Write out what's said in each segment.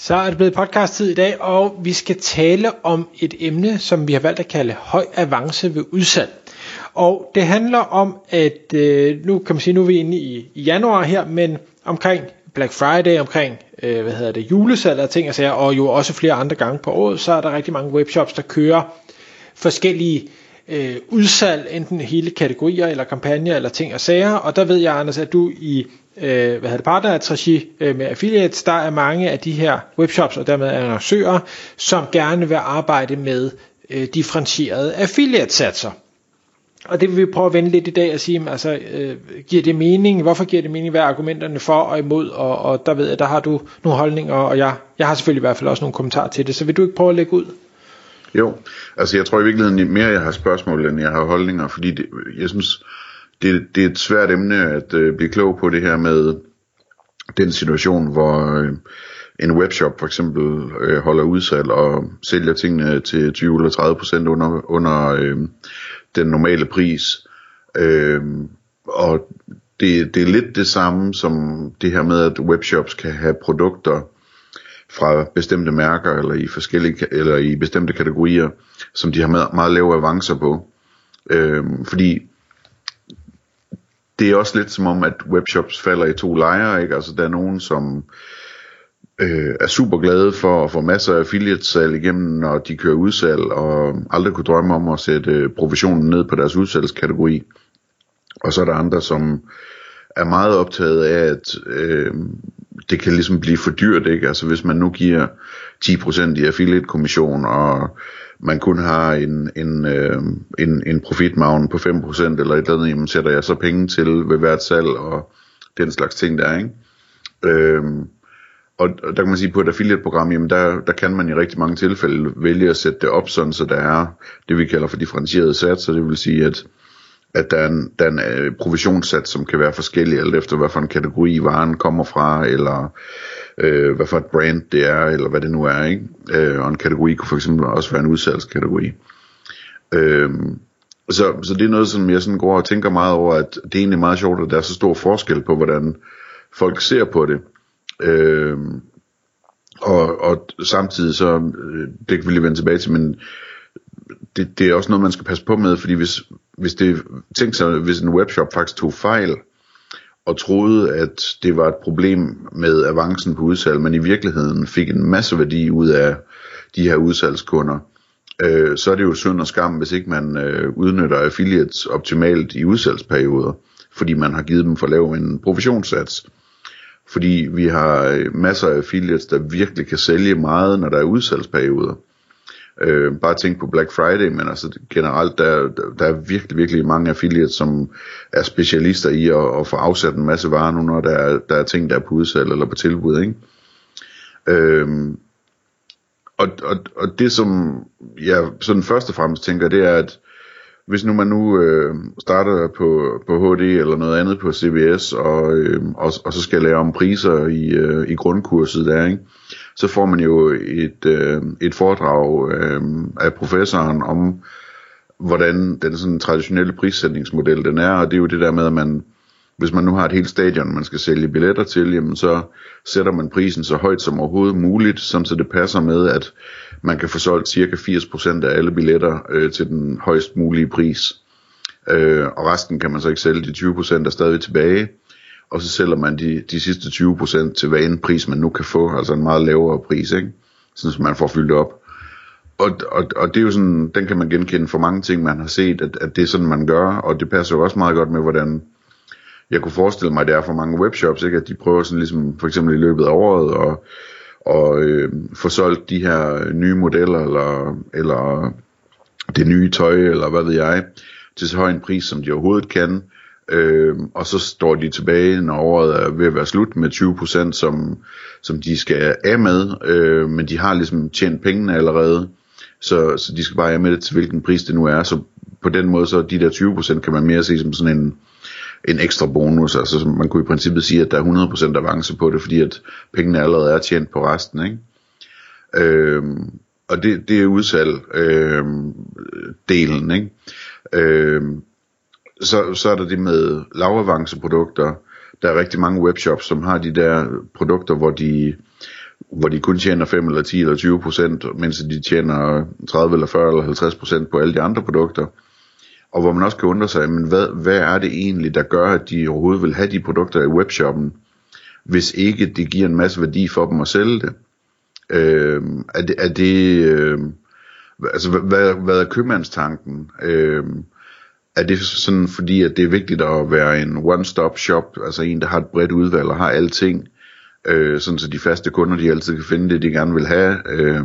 Så er det blevet podcast-tid i dag, og vi skal tale om et emne, som vi har valgt at kalde høj avance ved udsalg. Og det handler om, at øh, nu kan man sige, nu er vi inde i, i januar her, men omkring Black Friday, omkring øh, hvad hedder det, julesalg og ting og sager, og jo også flere andre gange på året, så er der rigtig mange webshops, der kører forskellige øh, udsalg, enten hele kategorier eller kampagner eller ting og sager. Og der ved jeg, Anders, at du i øh, hvad hedder det, partneratregi øh, med affiliates, der er mange af de her webshops og dermed annoncører, som gerne vil arbejde med øh, differentierede affiliate-satser. Og det vil vi prøve at vende lidt i dag og sige, altså, øh, giver det mening? Hvorfor giver det mening? Hvad er argumenterne for og imod? Og, og der ved jeg, der har du nogle holdninger, og jeg, jeg har selvfølgelig i hvert fald også nogle kommentarer til det. Så vil du ikke prøve at lægge ud? Jo, altså jeg tror i virkeligheden mere, jeg har spørgsmål, end jeg har holdninger, fordi det, jeg synes, det, det er et svært emne at øh, blive klog på det her med den situation, hvor øh, en webshop for eksempel øh, holder udsalg og sælger tingene til 20 eller 30 procent under, under øh, den normale pris. Øh, og det, det er lidt det samme som det her med, at webshops kan have produkter fra bestemte mærker eller i forskellige eller i bestemte kategorier, som de har meget, meget lave avancer på. Øh, fordi det er også lidt som om, at webshops falder i to lejre. Ikke? Altså, der er nogen, som øh, er super glade for at få masser af affiliate-salg igennem, når de kører udsalg, og aldrig kunne drømme om at sætte øh, provisionen ned på deres udsalgskategori. Og så er der andre, som er meget optaget af, at øh, det kan ligesom blive for dyrt, ikke? Altså hvis man nu giver 10% i affiliate-kommission, og man kun har en, en, øh, en, en profitmargin på 5% eller et eller andet, jamen sætter jeg så penge til ved hvert salg og den slags ting der, ikke? Øh, og, og der kan man sige, på et affiliate-program, jamen der, der kan man i rigtig mange tilfælde vælge at sætte det op, sådan så der er det, vi kalder for differentierede satser, det vil sige, at at der er en, der er en øh, provisionssats, som kan være forskellig, alt efter hvad for en kategori varen kommer fra, eller øh, hvad for et brand det er, eller hvad det nu er. Ikke? Øh, og en kategori kunne for eksempel også være en udsalgskategori. Øh, så, så det er noget, som jeg sådan går og tænker meget over, at det er egentlig meget sjovt, at der er så stor forskel på, hvordan folk ser på det. Øh, og, og samtidig så, øh, det kan vi lige vende tilbage til, men det, det er også noget, man skal passe på med, fordi hvis, hvis det, tænk sig, hvis en webshop faktisk tog fejl, og troede, at det var et problem med avancen på udsalg, men i virkeligheden fik en masse værdi ud af de her udsalgskunder, øh, så er det jo synd og skam, hvis ikke man øh, udnytter affiliates optimalt i udsalgsperioder, fordi man har givet dem for lav en provisionssats. Fordi vi har øh, masser af affiliates, der virkelig kan sælge meget, når der er udsalgsperioder. Øh, bare tænk på Black Friday, men altså generelt, der, der er virkelig, virkelig mange affiliates, som er specialister i at, at få afsat en masse varer nu, når der er, der er ting, der er på udsalg eller på tilbud, ikke? Øh, og, og, og det som jeg sådan først og fremmest tænker, det er, at hvis nu man nu øh, starter på, på HD eller noget andet på CBS, og, øh, og, og så skal lære om priser i, øh, i grundkurset der, ikke? Så får man jo et, øh, et foredrag øh, af professoren om, hvordan den sådan traditionelle prissætningsmodel den er, og det er jo det der med, at man, hvis man nu har et helt stadion, man skal sælge billetter til, jamen så sætter man prisen så højt som overhovedet muligt, sådan så det passer med, at man kan få solgt cirka 80% af alle billetter øh, til den højst mulige pris. Øh, og resten kan man så ikke sælge, de 20% er stadig tilbage og så sælger man de, de sidste 20% til hvad en pris man nu kan få, altså en meget lavere pris, ikke? sådan så man får fyldt op. Og, og, og det er jo sådan, den kan man genkende for mange ting, man har set, at, at det er sådan, man gør, og det passer jo også meget godt med, hvordan jeg kunne forestille mig, at det er for mange webshops, ikke? at de prøver sådan ligesom, for eksempel i løbet af året, og, og øh, få solgt de her nye modeller, eller, eller det nye tøj, eller hvad ved jeg, til så høj en pris, som de overhovedet kan, Øh, og så står de tilbage, når året er ved at være slut med 20%, som, som de skal af med, øh, men de har ligesom tjent pengene allerede. Så, så de skal bare af med det til hvilken pris det nu er. Så på den måde, så de der 20% kan man mere se som sådan en, en ekstra bonus. Altså man kunne i princippet sige, at der er 100% avance på det, fordi at pengene allerede er tjent på resten. Ikke? Øh, og det, det er udsalg øh, delen. Ikke? Øh, så, så er der det med lavavanceprodukter. Der er rigtig mange webshops, som har de der produkter, hvor de hvor de kun tjener 5 eller 10 eller 20 procent, mens de tjener 30 eller 40 eller 50 procent på alle de andre produkter. Og hvor man også kan undre sig, men hvad, hvad er det egentlig, der gør, at de overhovedet vil have de produkter i webshoppen, hvis ikke det giver en masse værdi for dem at sælge det? Øh, er det, er det øh, altså hvad, hvad er købmandstanken? Øh, er det sådan fordi, at det er vigtigt at være en one-stop shop, altså en, der har et bredt udvalg og har alting, øh, sådan så de faste kunder, de altid kan finde det, de gerne vil have. Øh,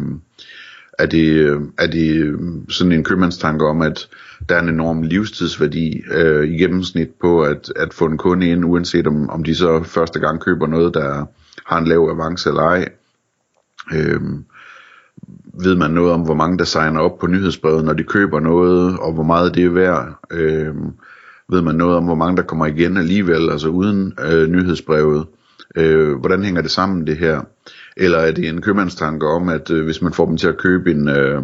er det, er det øh, sådan en købmandstanke om, at der er en enorm livstidsværdi øh, i gennemsnit på at, at få en kunde ind, uanset om, om de så første gang køber noget, der har en lav avance eller ej. Øh, ved man noget om, hvor mange der signer op på nyhedsbrevet, når de køber noget, og hvor meget det er værd. Øh, ved man noget om, hvor mange der kommer igen alligevel, altså uden øh, nyhedsbrevet. Øh, hvordan hænger det sammen det her? Eller er det en købmandstanke om, at øh, hvis man får dem til at købe en, øh,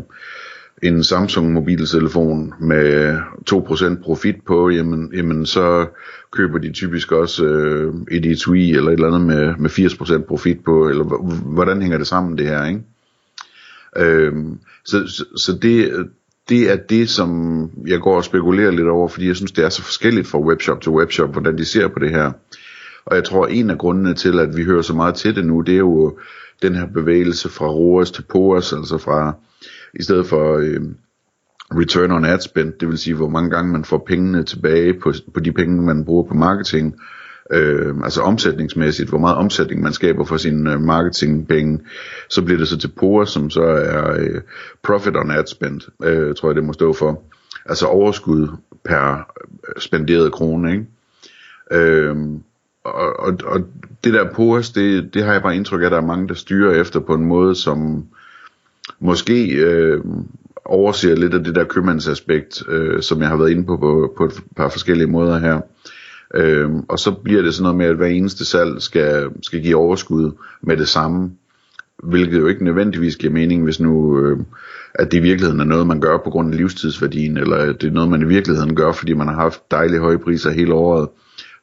en Samsung mobiltelefon med 2% profit på, jamen, jamen så køber de typisk også øh, et etui eller et eller andet med, med 80% profit på, eller hvordan hænger det sammen det her, ikke? Øh, så, så, så det, det er det, som jeg går og spekulerer lidt over, fordi jeg synes, det er så forskelligt fra webshop til webshop, hvordan de ser på det her. Og jeg tror, en af grundene til, at vi hører så meget til det nu, det er jo den her bevægelse fra ROAS til POAS, altså fra i stedet for øh, return on ad spend, det vil sige, hvor mange gange man får pengene tilbage på, på de penge, man bruger på marketing, øh, altså omsætningsmæssigt, hvor meget omsætning man skaber for sine øh, marketingpenge, så bliver det så til POA, som så er øh, profit on ad spend, øh, tror jeg det må stå for. Altså overskud per øh, spenderet krone, ikke? Øh, og, og, og det der POAS, det, det har jeg bare indtryk af, at der er mange, der styrer efter på en måde, som måske øh, overser lidt af det der købmandsaspekt, øh, som jeg har været inde på, på på et par forskellige måder her. Øh, og så bliver det sådan noget med, at hver eneste salg skal, skal give overskud med det samme, hvilket jo ikke nødvendigvis giver mening, hvis nu øh, at det i virkeligheden er noget, man gør på grund af livstidsværdien, eller at det er noget, man i virkeligheden gør, fordi man har haft dejlige høje priser hele året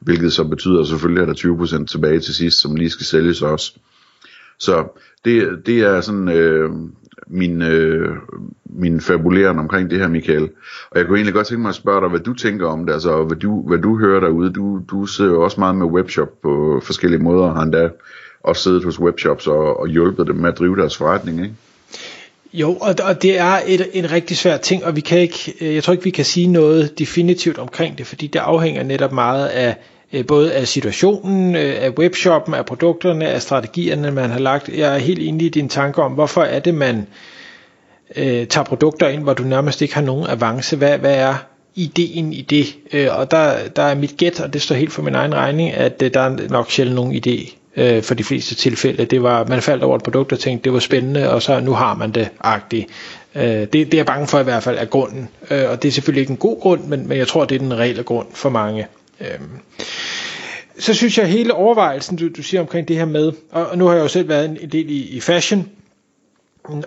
hvilket så betyder selvfølgelig, at der er 20% tilbage til sidst, som lige skal sælges også. Så det, det er sådan øh, min, øh, min fabulerende omkring det her, Michael. Og jeg kunne egentlig godt tænke mig at spørge dig, hvad du tænker om det, altså hvad du, hvad du hører derude. Du, du sidder jo også meget med webshop på forskellige måder, og har endda også siddet hos webshops og, og hjulpet dem med at drive deres forretning, ikke? Jo, og, og det er et, en rigtig svær ting, og vi kan ikke, øh, jeg tror ikke, vi kan sige noget definitivt omkring det, fordi det afhænger netop meget af Øh, både af situationen, øh, af webshoppen, af produkterne, af strategierne, man har lagt. Jeg er helt enig i din tanke om, hvorfor er det, man øh, tager produkter ind, hvor du nærmest ikke har nogen avance. Hvad, hvad er ideen i det? Øh, og der, der er mit gæt, og det står helt for min egen regning, at øh, der er nok sjældent nogen idé øh, for de fleste tilfælde. Det var, man faldt over et produkt og tænkte, det var spændende, og så nu har man det agtigt. Øh, det, det er jeg bange for i hvert fald er grunden. Øh, og det er selvfølgelig ikke en god grund, men, men jeg tror, det er den reelle grund for mange. Øhm. så synes jeg hele overvejelsen, du, du siger omkring det her med, og, og nu har jeg jo selv været en, en del i, i fashion,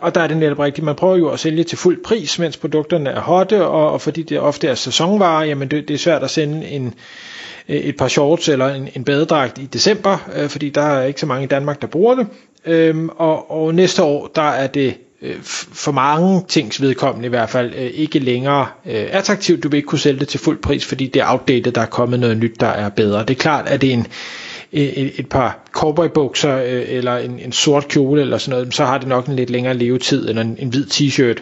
og der er det netop rigtigt, man prøver jo at sælge til fuld pris, mens produkterne er hotte, og, og fordi det ofte er sæsonvarer, jamen det, det er svært at sende en, øh, et par shorts eller en, en badedragt i december, øh, fordi der er ikke så mange i Danmark, der bruger det. Øhm, og, og næste år, der er det øh, for mange tings vedkommende i hvert fald øh, ikke længere øh, attraktivt. Du vil ikke kunne sælge det til fuld pris, fordi det er outdated, der er kommet noget nyt, der er bedre. Det er klart, at det er en øh, et, et par cowboybukser øh, eller en, en sort kjole eller sådan noget, så har det nok en lidt længere levetid end en, en hvid t-shirt.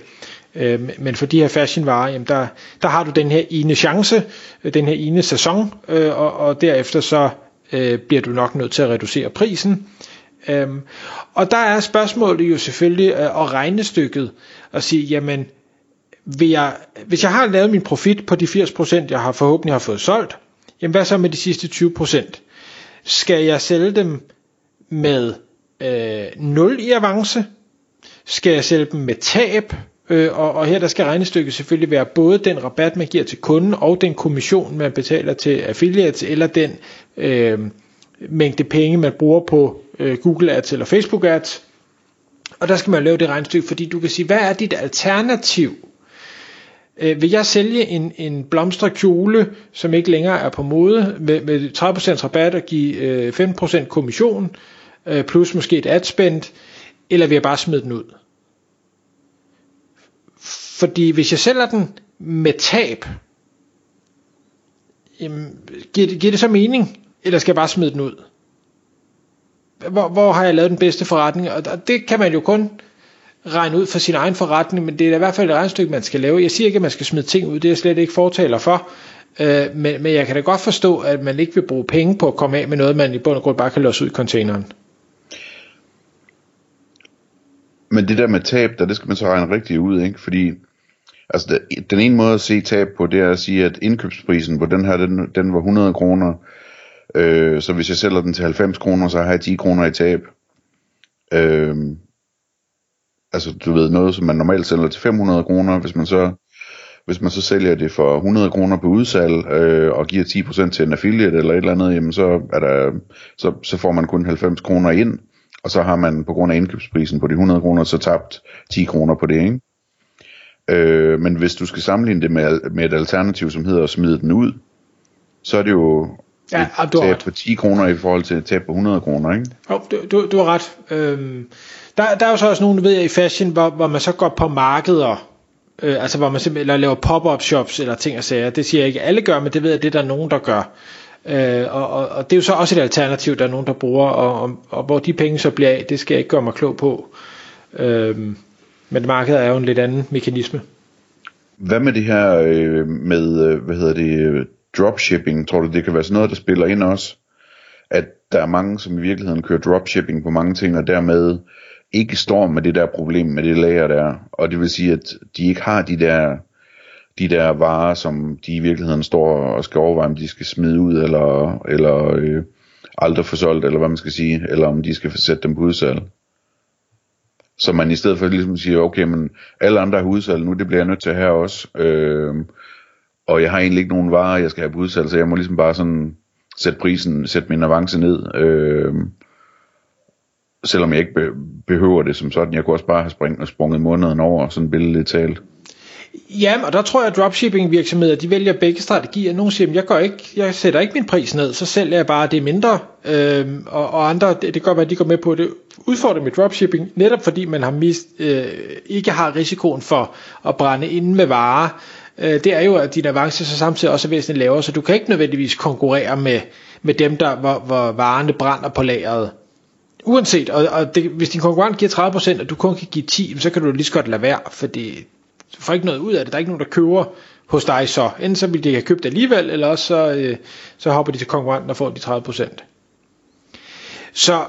Øh, men for de her fashionvarer, jamen der, der har du den her ene chance, øh, den her ene sæson, øh, og, og derefter så øh, bliver du nok nødt til at reducere prisen. Øhm, og der er spørgsmålet jo selvfølgelig øh, og regnestykket at sige, jamen, vil jeg, hvis jeg har lavet min profit på de 80%, jeg har forhåbentlig har fået solgt, jamen hvad så med de sidste 20%? Skal jeg sælge dem med øh, 0 i avance? Skal jeg sælge dem med tab? Øh, og, og her der skal regnestykket selvfølgelig være både den rabat, man giver til kunden, og den kommission, man betaler til affiliates, eller den øh, mængde penge, man bruger på øh, Google Ads eller Facebook Ads. Og der skal man lave det regnestykke, fordi du kan sige, hvad er dit alternativ? Øh, vil jeg sælge en, en blomsterkjole, som ikke længere er på mode, med, med 30% rabat og give øh, 15% kommission, øh, plus måske et adspend, eller vil jeg bare smide den ud? Fordi hvis jeg sælger den med tab, jamen, giver, det, giver det så mening, eller skal jeg bare smide den ud? Hvor, hvor har jeg lavet den bedste forretning? Og det kan man jo kun regne ud for sin egen forretning, men det er i hvert fald et regnstykke, man skal lave. Jeg siger ikke, at man skal smide ting ud, det er jeg slet ikke fortaler for, øh, men, men jeg kan da godt forstå, at man ikke vil bruge penge på at komme af med noget, man i bund og grund bare kan låse ud i containeren. Men det der med tab, der, det skal man så regne rigtigt ud, ikke? Fordi altså, den ene måde at se tab på, det er at sige, at indkøbsprisen på den her, den, den var 100 kroner. Øh, så hvis jeg sælger den til 90 kroner, så har jeg 10 kroner i tab. Øh, altså du ved, noget som man normalt sælger til 500 kroner, hvis man så hvis man så sælger det for 100 kroner på udsalg øh, og giver 10% til en affiliate eller et eller andet, jamen så, er der, så, så får man kun 90 kroner ind, og så har man på grund af indkøbsprisen på de 100 kroner, så tabt 10 kroner på det, ikke? Øh, men hvis du skal sammenligne det med, med et alternativ, som hedder at smide den ud, så er det jo ja, et du tab på 10 kroner i forhold til et tab på 100 kroner, ikke? Jo, du, du, du har ret. Øhm, der, der er jo så også nogle, ved jeg, i fashion, hvor, hvor man så går på markeder, øh, altså hvor man simpelthen laver pop-up shops eller ting og sager. Det siger jeg ikke, alle gør, men det ved jeg, det er der nogen, der gør. Øh, og, og, og det er jo så også et alternativ, der er nogen, der bruger, og, og, og hvor de penge så bliver af, det skal jeg ikke gøre mig klog på. Øh, men markedet er jo en lidt anden mekanisme. Hvad med det her øh, med, øh, hvad hedder det, dropshipping? Tror du, det kan være sådan noget, der spiller ind også? At der er mange, som i virkeligheden kører dropshipping på mange ting, og dermed ikke står med det der problem med det lager der. Og det vil sige, at de ikke har de der, de der varer, som de i virkeligheden står og skal overveje, om de skal smide ud, eller, eller øh, aldrig få solgt, eller hvad man skal sige, eller om de skal sætte dem på udsalg. Så man i stedet for ligesom siger, okay, men alle andre har udsalg nu, det bliver jeg nødt til her også. Øh, og jeg har egentlig ikke nogen varer, jeg skal have på udsalg, så jeg må ligesom bare sådan sætte prisen, sætte min avance ned. Øh, selvom jeg ikke be- behøver det som sådan. Jeg kunne også bare have spring- sprunget måneden over, sådan billedligt talt. Ja, og der tror jeg, at dropshipping virksomheder, de vælger begge strategier. Nogle siger, at jeg, går ikke, jeg sætter ikke min pris ned, så sælger jeg bare det mindre. Øhm, og, og andre, det, det gør at de går med på det. Udfordrer med dropshipping, netop fordi man har mist, øh, ikke har risikoen for at brænde ind med varer, øh, det er jo, at din avance så samtidig også er væsentligt lavere, så du kan ikke nødvendigvis konkurrere med, med dem, der, hvor, hvor varerne brænder på lageret uanset, og, og det, hvis din konkurrent giver 30%, og du kun kan give 10, så kan du lige så godt lade være, fordi du får ikke noget ud af det. Der er ikke nogen, der køber hos dig så. Enten så vil de have købt alligevel, eller også så, øh, så hopper de til konkurrenten og får de 30%. Så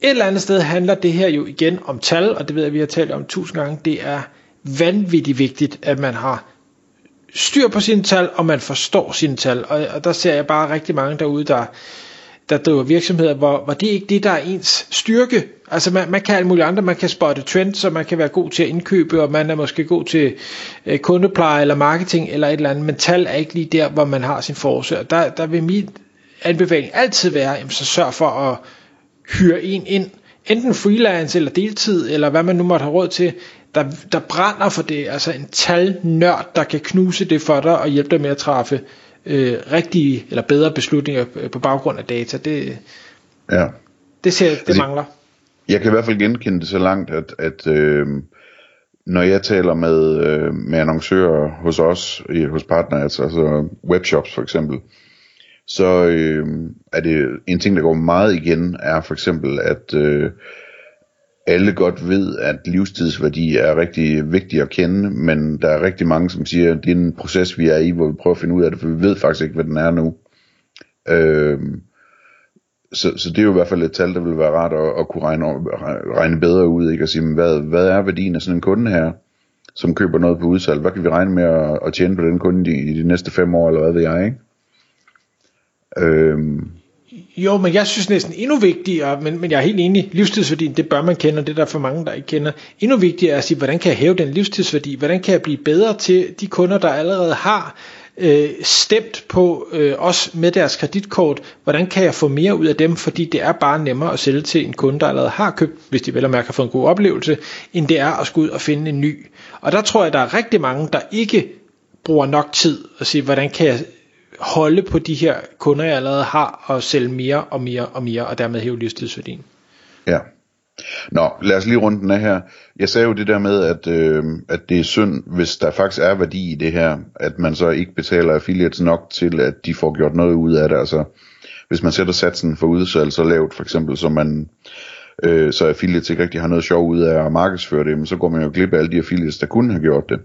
et eller andet sted handler det her jo igen om tal, og det ved jeg, vi har talt om tusind gange. Det er vanvittigt vigtigt, at man har styr på sine tal, og man forstår sine tal. Og, og der ser jeg bare rigtig mange derude, der der driver virksomheder, hvor, hvor det er ikke det, der er ens styrke. Altså man, man kan alle mulige andre, man kan spotte trends, og man kan være god til at indkøbe, og man er måske god til øh, kundepleje eller marketing eller et eller andet, men tal er ikke lige der, hvor man har sin force. Og der, der vil min anbefaling altid være, jamen, så sørg for at hyre en ind, enten freelance eller deltid, eller hvad man nu måtte have råd til, der, der brænder for det, altså en talnørd, der kan knuse det for dig og hjælpe dig med at træffe øh, rigtige eller bedre beslutninger på baggrund af data. Det, ja. det ser det altså, mangler. Jeg kan i hvert fald genkende det så langt, at, at øh, når jeg taler med, øh, med annoncører hos os, hos partners, altså webshops for eksempel, så øh, er det en ting, der går meget igen, er for eksempel, at øh, alle godt ved, at livstidsværdi er rigtig vigtigt at kende, men der er rigtig mange, som siger, at det er en proces, vi er i, hvor vi prøver at finde ud af det, for vi ved faktisk ikke, hvad den er nu. Øh, så, så det er jo i hvert fald et tal, der vil være rart at, at kunne regne, regne bedre ud, ikke? og sige, hvad, hvad er værdien af sådan en kunde her, som køber noget på udsalg? Hvad kan vi regne med at, at tjene på den kunde i, i de næste fem år, eller hvad ved jeg, ikke? Øhm, Jo, men jeg synes næsten endnu vigtigere, men, men jeg er helt enig, livstidsværdien, det bør man kende, og det er der for mange, der ikke kender. Endnu vigtigere er at sige, hvordan kan jeg hæve den livstidsværdi? Hvordan kan jeg blive bedre til de kunder, der allerede har øh, stemt på øh, os med deres kreditkort? Hvordan kan jeg få mere ud af dem? Fordi det er bare nemmere at sælge til en kunde, der allerede har købt, hvis de vel og mærke har fået en god oplevelse, end det er at skulle ud og finde en ny. Og der tror jeg, der er rigtig mange, der ikke bruger nok tid og sige, hvordan kan jeg holde på de her kunder, jeg allerede har, og sælge mere og mere og mere, og dermed hæve livstidsværdien. Ja. Nå, lad os lige runde den af her. Jeg sagde jo det der med, at, øh, at det er synd, hvis der faktisk er værdi i det her, at man så ikke betaler affiliates nok til, at de får gjort noget ud af det. Altså, hvis man sætter satsen for udsalg så lavt, for eksempel, så man øh, så affiliates ikke rigtig har noget sjov ud af at markedsføre det, men så går man jo glip af alle de affiliates, der kunne have gjort det.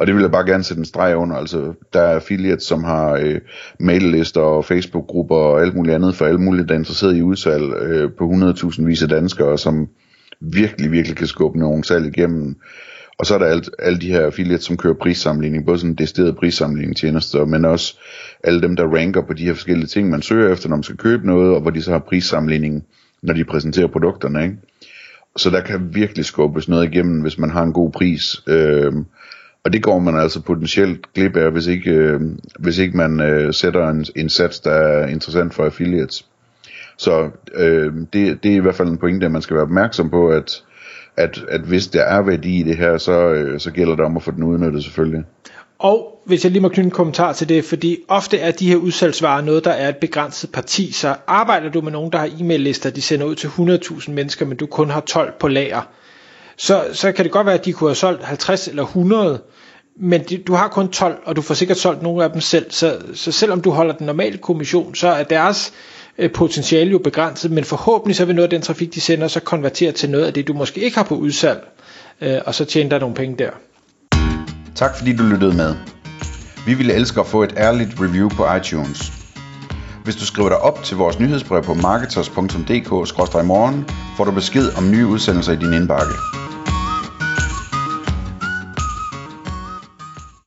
Og det vil jeg bare gerne sætte en streg under. Altså, der er affiliates, som har øh, maillister og Facebook-grupper og alt muligt andet for alle mulige, der er interesseret i udsalg øh, på 100.000 vis af danskere, som virkelig, virkelig kan skubbe nogle salg igennem. Og så er der alt, alle de her affiliates, som kører prissammenligning, både sådan decideret prissammenligning tjenester, men også alle dem, der ranker på de her forskellige ting, man søger efter, når man skal købe noget, og hvor de så har prissammenligning, når de præsenterer produkterne. Ikke? Så der kan virkelig skubbes noget igennem, hvis man har en god pris. Øh, og det går man altså potentielt glip af, hvis ikke, øh, hvis ikke man øh, sætter en, en sats, der er interessant for affiliates. Så øh, det, det er i hvert fald en pointe, at man skal være opmærksom på, at, at, at hvis der er værdi i det her, så, øh, så gælder det om at få den udnyttet selvfølgelig. Og hvis jeg lige må knytte en kommentar til det, fordi ofte er de her udsalgsvarer noget, der er et begrænset parti, så arbejder du med nogen, der har e-mail-lister, de sender ud til 100.000 mennesker, men du kun har 12 på lager, så, så kan det godt være, at de kunne have solgt 50 eller 100, men de, du har kun 12, og du får sikkert solgt nogle af dem selv, så, så selvom du holder den normale kommission, så er deres øh, potentiale jo begrænset, men forhåbentlig så vil noget af den trafik, de sender, så konvertere til noget af det, du måske ikke har på udsalg, øh, og så tjener der nogle penge der. Tak fordi du lyttede med. Vi ville elske at få et ærligt review på iTunes. Hvis du skriver dig op til vores nyhedsbrev på marketers.dk-morgen, får du besked om nye udsendelser i din indbakke.